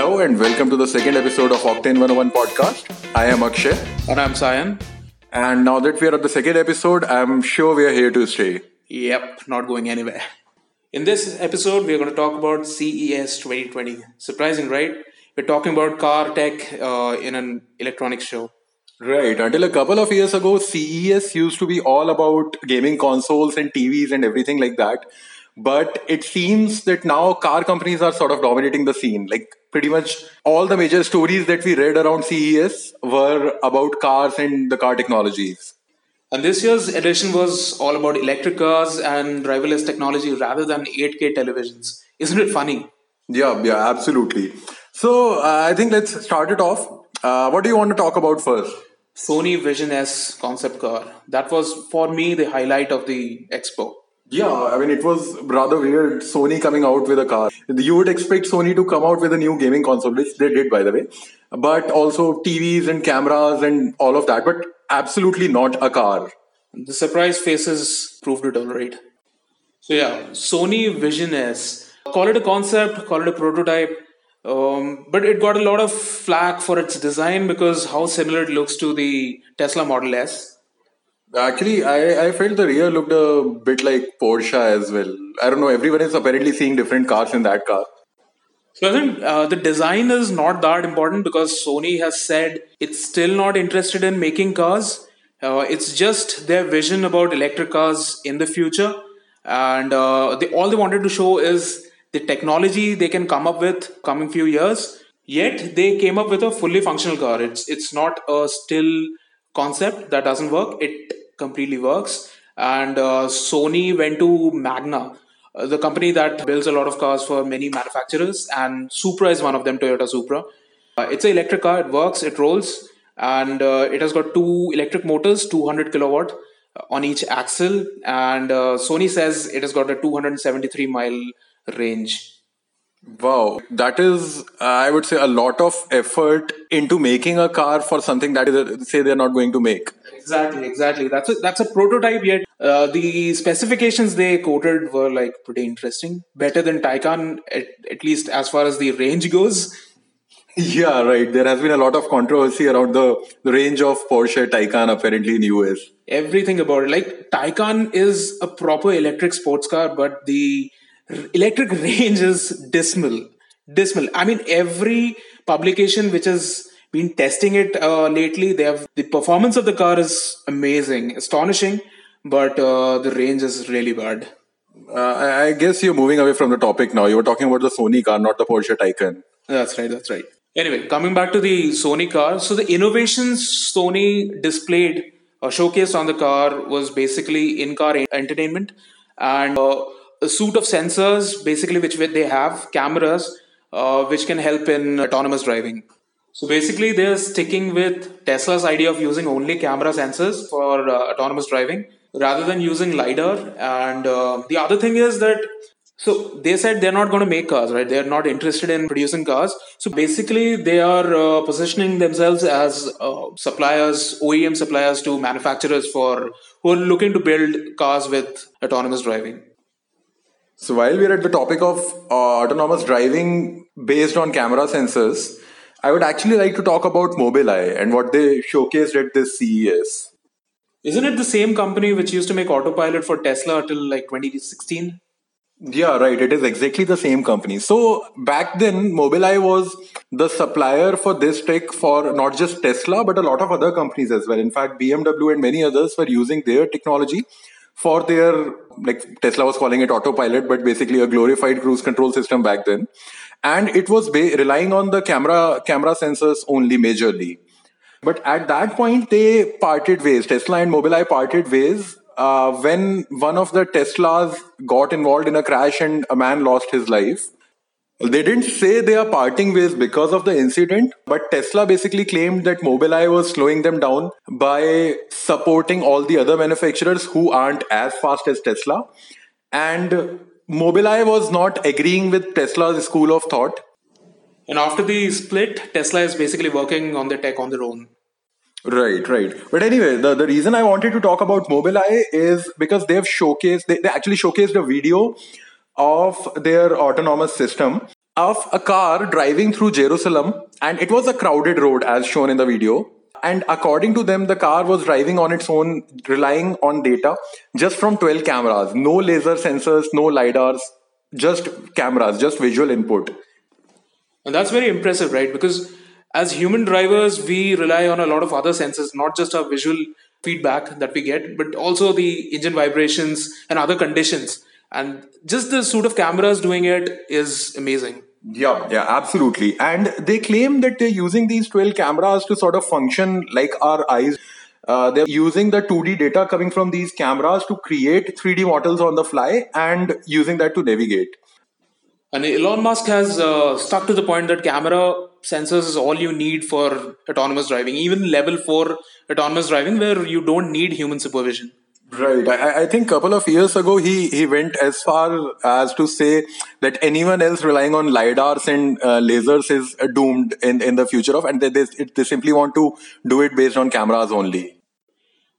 Hello and welcome to the second episode of Octane 101 podcast. I am Akshay. And I'm Sayan. And now that we are at the second episode, I'm sure we are here to stay. Yep, not going anywhere. In this episode, we're going to talk about CES 2020. Surprising, right? We're talking about car tech uh, in an electronics show. Right. Until a couple of years ago, CES used to be all about gaming consoles and TVs and everything like that. But it seems that now car companies are sort of dominating the scene. Like pretty much all the major stories that we read around CES were about cars and the car technologies. And this year's edition was all about electric cars and driverless technology rather than 8K televisions. Isn't it funny? Yeah, yeah, absolutely. So uh, I think let's start it off. Uh, what do you want to talk about first? Sony Vision S concept car. That was for me the highlight of the expo. Yeah, I mean, it was rather weird. Sony coming out with a car. You would expect Sony to come out with a new gaming console, which they did, by the way, but also TVs and cameras and all of that, but absolutely not a car. The surprise faces proved it all right. So, yeah, Sony Vision S. Call it a concept, call it a prototype, um, but it got a lot of flack for its design because how similar it looks to the Tesla Model S Actually, I, I felt the rear looked a bit like Porsche as well. I don't know, everyone is apparently seeing different cars in that car. So I think uh, the design is not that important because Sony has said it's still not interested in making cars. Uh, it's just their vision about electric cars in the future. And uh, they, all they wanted to show is the technology they can come up with coming few years. Yet they came up with a fully functional car. It's it's not a still concept that doesn't work. It completely works. And uh, Sony went to Magna, uh, the company that builds a lot of cars for many manufacturers, and Supra is one of them, Toyota Supra. Uh, it's an electric car, it works, it rolls, and uh, it has got two electric motors, 200 kilowatt uh, on each axle, and uh, Sony says it has got a 273 mile range. Wow, that is, I would say, a lot of effort into making a car for something that is, say, they're not going to make. Exactly, exactly. That's a, that's a prototype yet. Uh, the specifications they quoted were like pretty interesting. Better than Taycan, at, at least as far as the range goes. Yeah, right. There has been a lot of controversy around the, the range of Porsche Taycan apparently in US. Everything about it. Like Taycan is a proper electric sports car, but the electric range is dismal. Dismal. I mean, every publication which has been testing it uh, lately. They have the performance of the car is amazing, astonishing, but uh, the range is really bad. Uh, I guess you're moving away from the topic now. You were talking about the Sony car, not the Porsche Taycan. That's right. That's right. Anyway, coming back to the Sony car. So the innovations Sony displayed or showcased on the car was basically in-car entertainment and uh, a suite of sensors, basically which they have cameras, uh, which can help in autonomous driving. So basically, they're sticking with Tesla's idea of using only camera sensors for uh, autonomous driving rather than using LiDAR. And uh, the other thing is that, so they said they're not going to make cars, right? They're not interested in producing cars. So basically, they are uh, positioning themselves as uh, suppliers, OEM suppliers to manufacturers for who are looking to build cars with autonomous driving. So while we're at the topic of uh, autonomous driving based on camera sensors, I would actually like to talk about Mobileye and what they showcased at this CES. Isn't it the same company which used to make autopilot for Tesla till like 2016? Yeah, right. It is exactly the same company. So back then, Mobileye was the supplier for this tech for not just Tesla, but a lot of other companies as well. In fact, BMW and many others were using their technology for their, like Tesla was calling it autopilot, but basically a glorified cruise control system back then. And it was ba- relying on the camera camera sensors only majorly. But at that point they parted ways tesla and mobileye parted ways uh, when one of the teslas got involved in a crash and a man lost his life they didn't say they are parting ways because of the incident, but Tesla basically claimed that Mobileye was slowing them down by supporting all the other manufacturers who aren't as fast as Tesla. And Mobileye was not agreeing with Tesla's school of thought. And after the split, Tesla is basically working on the tech on their own. Right, right. But anyway, the, the reason I wanted to talk about Mobileye is because they've showcased, they, they actually showcased a video of their autonomous system. of a car driving through Jerusalem, and it was a crowded road as shown in the video. And according to them, the car was driving on its own, relying on data just from 12 cameras. No laser sensors, no LiDARs, just cameras, just visual input. And that's very impressive, right? Because as human drivers, we rely on a lot of other senses, not just our visual feedback that we get, but also the engine vibrations and other conditions. And just the suite of cameras doing it is amazing. Yeah, yeah, absolutely. And they claim that they're using these 12 cameras to sort of function like our eyes. Uh, they're using the 2D data coming from these cameras to create 3D models on the fly and using that to navigate. And Elon Musk has uh, stuck to the point that camera sensors is all you need for autonomous driving, even level 4 autonomous driving, where you don't need human supervision. Right. I, I think a couple of years ago, he, he went as far as to say that anyone else relying on LiDARs and uh, lasers is doomed in, in the future of, and they, they, they simply want to do it based on cameras only.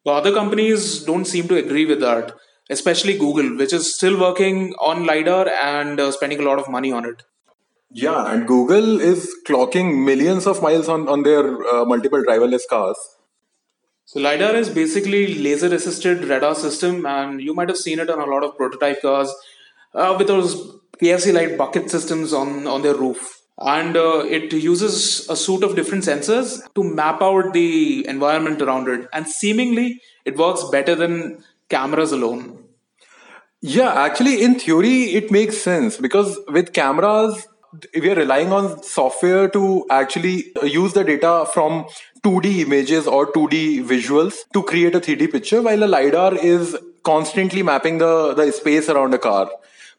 Other companies don't seem to agree with that, especially Google, which is still working on LiDAR and uh, spending a lot of money on it. Yeah, and Google is clocking millions of miles on, on their uh, multiple driverless cars. So LiDAR is basically laser assisted radar system and you might have seen it on a lot of prototype cars uh, with those KFC light bucket systems on, on their roof. And uh, it uses a suite of different sensors to map out the environment around it. And seemingly, it works better than cameras alone. Yeah, actually, in theory, it makes sense because with cameras, we are relying on software to actually use the data from 2D images or 2D visuals to create a 3D picture, while a LiDAR is constantly mapping the, the space around a car.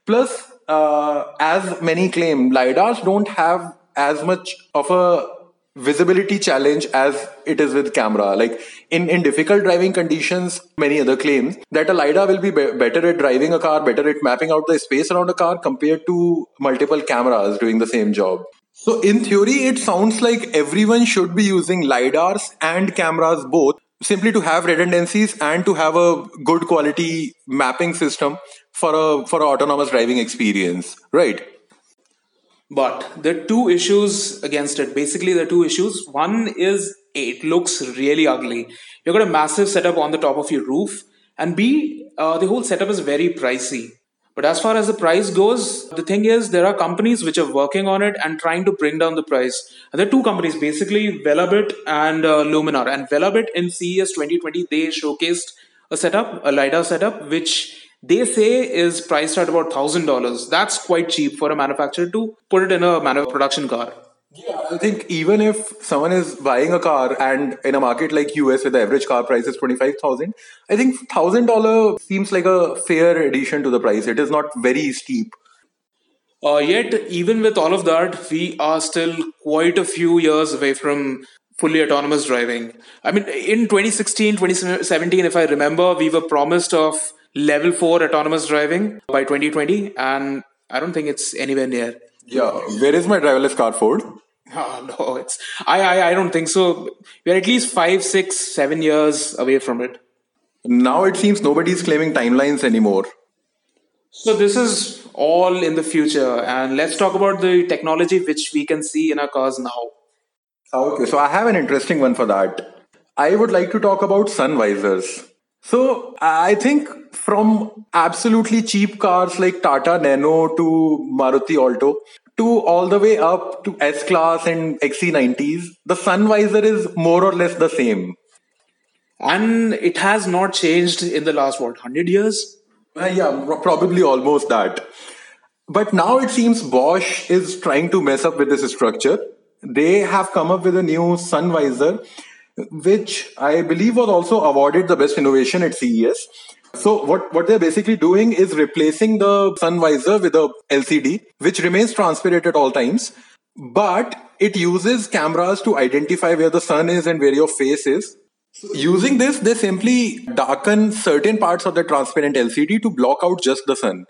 Plus, uh, as many claim, LiDARs don't have as much of a visibility challenge as it is with camera. Like in, in difficult driving conditions, many other claims that a LiDAR will be, be better at driving a car, better at mapping out the space around a car compared to multiple cameras doing the same job. So in theory, it sounds like everyone should be using LiDARs and cameras both simply to have redundancies and to have a good quality mapping system for a for autonomous driving experience, right? But are two issues against it. Basically, are two issues. One is it looks really ugly. You've got a massive setup on the top of your roof, and B, uh, the whole setup is very pricey. But as far as the price goes, the thing is, there are companies which are working on it and trying to bring down the price. And there are two companies, basically Velabit and uh, Luminar. And Velabit in CES 2020, they showcased a setup, a LiDAR setup, which they say is priced at about thousand dollars. That's quite cheap for a manufacturer to put it in a man- production car. Yeah, I think even if someone is buying a car and in a market like US where the average car price is twenty five thousand, I think thousand dollar seems like a fair addition to the price. It is not very steep. Uh, yet, even with all of that, we are still quite a few years away from fully autonomous driving. I mean, in 2016, 2017, if I remember, we were promised of level 4 autonomous driving by 2020 and i don't think it's anywhere near. Yeah where is my driverless car ford? Oh, no it's I, I i don't think so. We're at least five six seven years away from it. Now it seems nobody's claiming timelines anymore. So this is all in the future and let's talk about the technology which we can see in our cars now. Okay so i have an interesting one for that. I would like to talk about sun visors so I think from absolutely cheap cars like Tata Nano to Maruti Alto to all the way up to S Class and XC90s, the sun visor is more or less the same. And it has not changed in the last, what, 100 years? Uh, yeah, probably almost that. But now it seems Bosch is trying to mess up with this structure. They have come up with a new sun visor which I believe was also awarded the best innovation at CES. So what, what they're basically doing is replacing the sun visor with a LCD, which remains transparent at all times, but it uses cameras to identify where the sun is and where your face is. Using this, they simply darken certain parts of the transparent LCD to block out just the sun.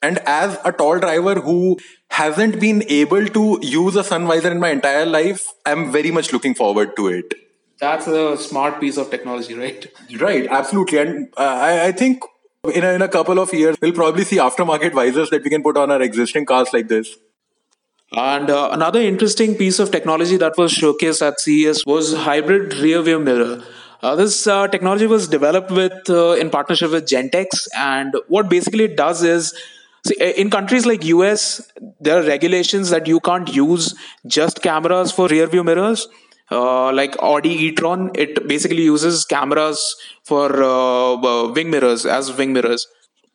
And as a tall driver who hasn't been able to use a sun visor in my entire life, I'm very much looking forward to it that's a smart piece of technology, right? Right, absolutely. And uh, I, I, think in a, in a couple of years, we'll probably see aftermarket visors that we can put on our existing cars like this. And uh, another interesting piece of technology that was showcased at CES was hybrid rear view mirror. Uh, this uh, technology was developed with uh, in partnership with Gentex, and what basically it does is, see, in countries like US, there are regulations that you can't use just cameras for rear view mirrors. Uh, like Audi e-tron, it basically uses cameras for uh, uh, wing mirrors as wing mirrors.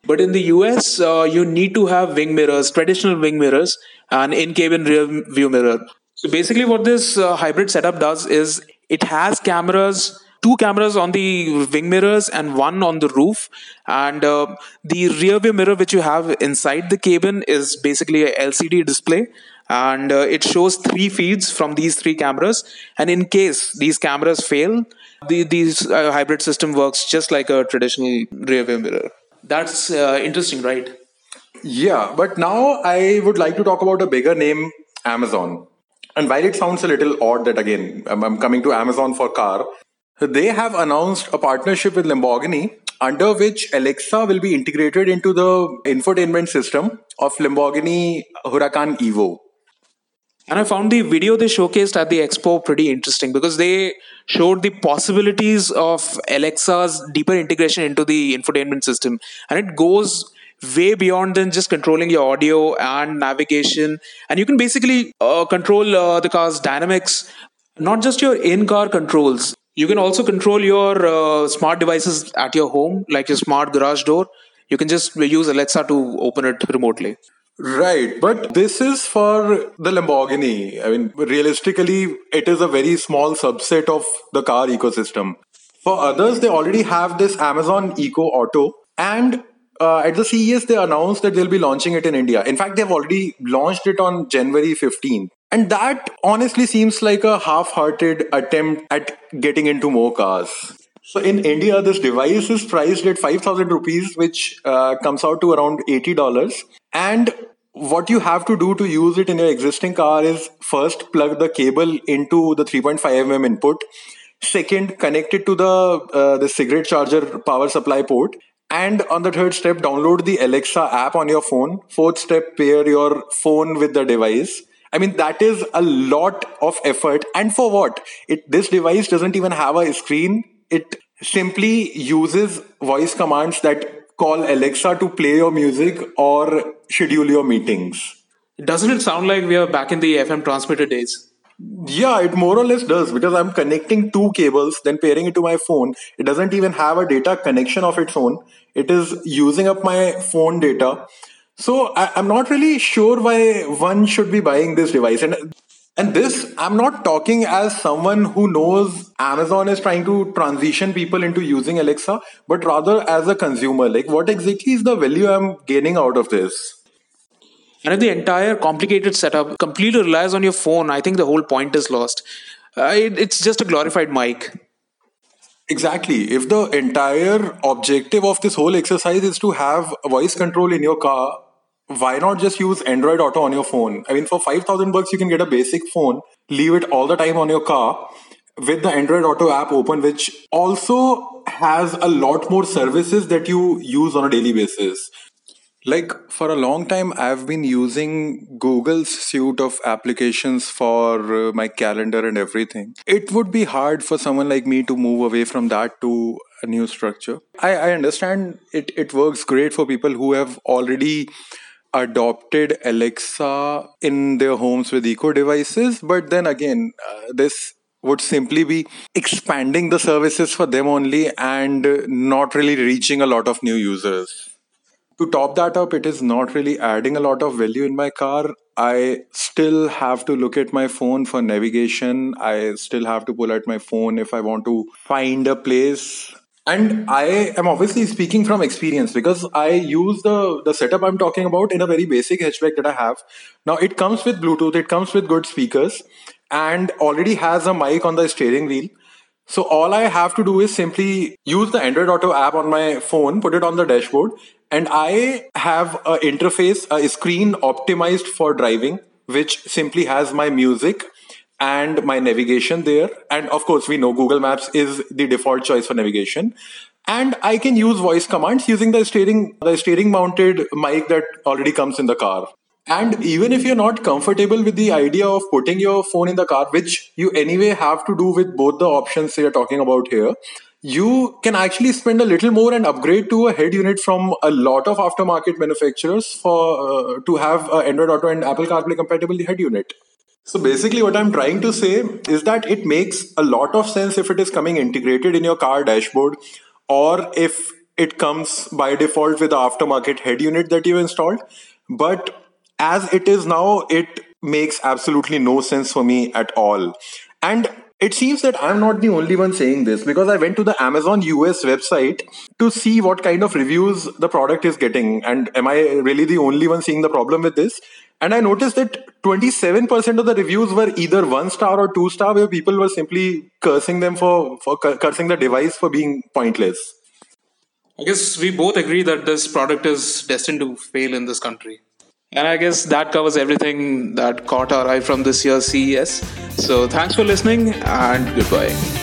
But in the US, you need to have wing mirrors, traditional wing mirrors, and in-cabin rear view mirror. So basically, what this hybrid setup does is it has cameras two cameras on the wing mirrors and one on the roof and uh, the rear view mirror which you have inside the cabin is basically a lcd display and uh, it shows three feeds from these three cameras. And in case these cameras fail the these uh, hybrid system works just like a traditional rear view mirror. That's uh, interesting right? Yeah but now i would like to talk about a bigger name amazon. And while it sounds a little odd that again I'm, I'm coming to amazon for car they have announced a partnership with Lamborghini under which Alexa will be integrated into the infotainment system of Lamborghini Huracan Evo. And I found the video they showcased at the expo pretty interesting because they showed the possibilities of Alexa's deeper integration into the infotainment system. And it goes way beyond than just controlling your audio and navigation. And you can basically uh, control uh, the car's dynamics, not just your in car controls. You can also control your uh, smart devices at your home, like your smart garage door. You can just use Alexa to open it remotely. Right, but this is for the Lamborghini. I mean, realistically, it is a very small subset of the car ecosystem. For others, they already have this Amazon Echo Auto, and uh, at the CES, they announced that they'll be launching it in India. In fact, they've already launched it on January 15th. And that honestly seems like a half hearted attempt at getting into more cars. So in India, this device is priced at 5,000 rupees, which uh, comes out to around $80. And what you have to do to use it in your existing car is first plug the cable into the 3.5 mm input. Second, connect it to the uh, the cigarette charger power supply port. And on the third step, download the Alexa app on your phone. Fourth step, pair your phone with the device. I mean, that is a lot of effort. And for what? It, this device doesn't even have a screen. It simply uses voice commands that call Alexa to play your music or schedule your meetings. Doesn't it sound like we are back in the FM transmitter days? Yeah, it more or less does because I'm connecting two cables, then pairing it to my phone. It doesn't even have a data connection of its own. It is using up my phone data. So I, am not really sure why one should be buying this device. And and this, I'm not talking as someone who knows Amazon is trying to transition people into using Alexa, but rather as a consumer. Like, what exactly is the value I'm gaining out of this? And if the entire complicated setup completely relies on your phone, I think the whole point is lost. Uh, it, it's just a glorified mic. Exactly. If the entire objective of this whole exercise is to have voice control in your car, why not just use Android Auto on your phone? I mean, for 5000 bucks, you can get a basic phone, leave it all the time on your car with the Android Auto app open, which also has a lot more services that you use on a daily basis. Like for a long time, I've been using Google's suite of applications for uh, my calendar and everything. It would be hard for someone like me to move away from that to a new structure. I, I understand it, it works great for people who have already adopted Alexa in their homes with Echo devices. But then again, uh, this would simply be expanding the services for them only and not really reaching a lot of new users. To top that up, it is not really adding a lot of value in my car. I still have to look at my phone for navigation. I still have to pull out my phone if I want to find a place and i am obviously speaking from experience because i use the the setup i'm talking about in a very basic hatchback that i have. Now it comes with bluetooth it comes with good speakers and already has a mic on the steering wheel. So all i have to do is simply use the android auto app on my phone put it on the dashboard and i have an interface a screen optimized for driving which simply has my music and my navigation there. And of course, we know Google Maps is the default choice for navigation. And I can use voice commands using the steering, the steering mounted mic that already comes in the car. And even if you're not comfortable with the idea of putting your phone in the car, which you anyway have to do with both the options we are talking about here, you can actually spend a little more and upgrade to a head unit from a lot of aftermarket manufacturers for uh, to have Android Auto and Apple CarPlay compatible head unit. So basically, what I'm trying to say is that it makes a lot of sense if it is coming integrated in your car dashboard, or if it comes by default with the aftermarket head unit that you installed. But as it is now, it makes absolutely no sense for me at all. And it seems that I'm not the only one saying this because I went to the Amazon US website to see what kind of reviews the product is getting. And am I really the only one seeing the problem with this? And I noticed that 27% of the reviews were either one star or two star, where people were simply cursing them for, for cursing the device for being pointless. I guess we both agree that this product is destined to fail in this country. And I guess that covers everything that caught our eye from this year's CES. So thanks for listening and goodbye.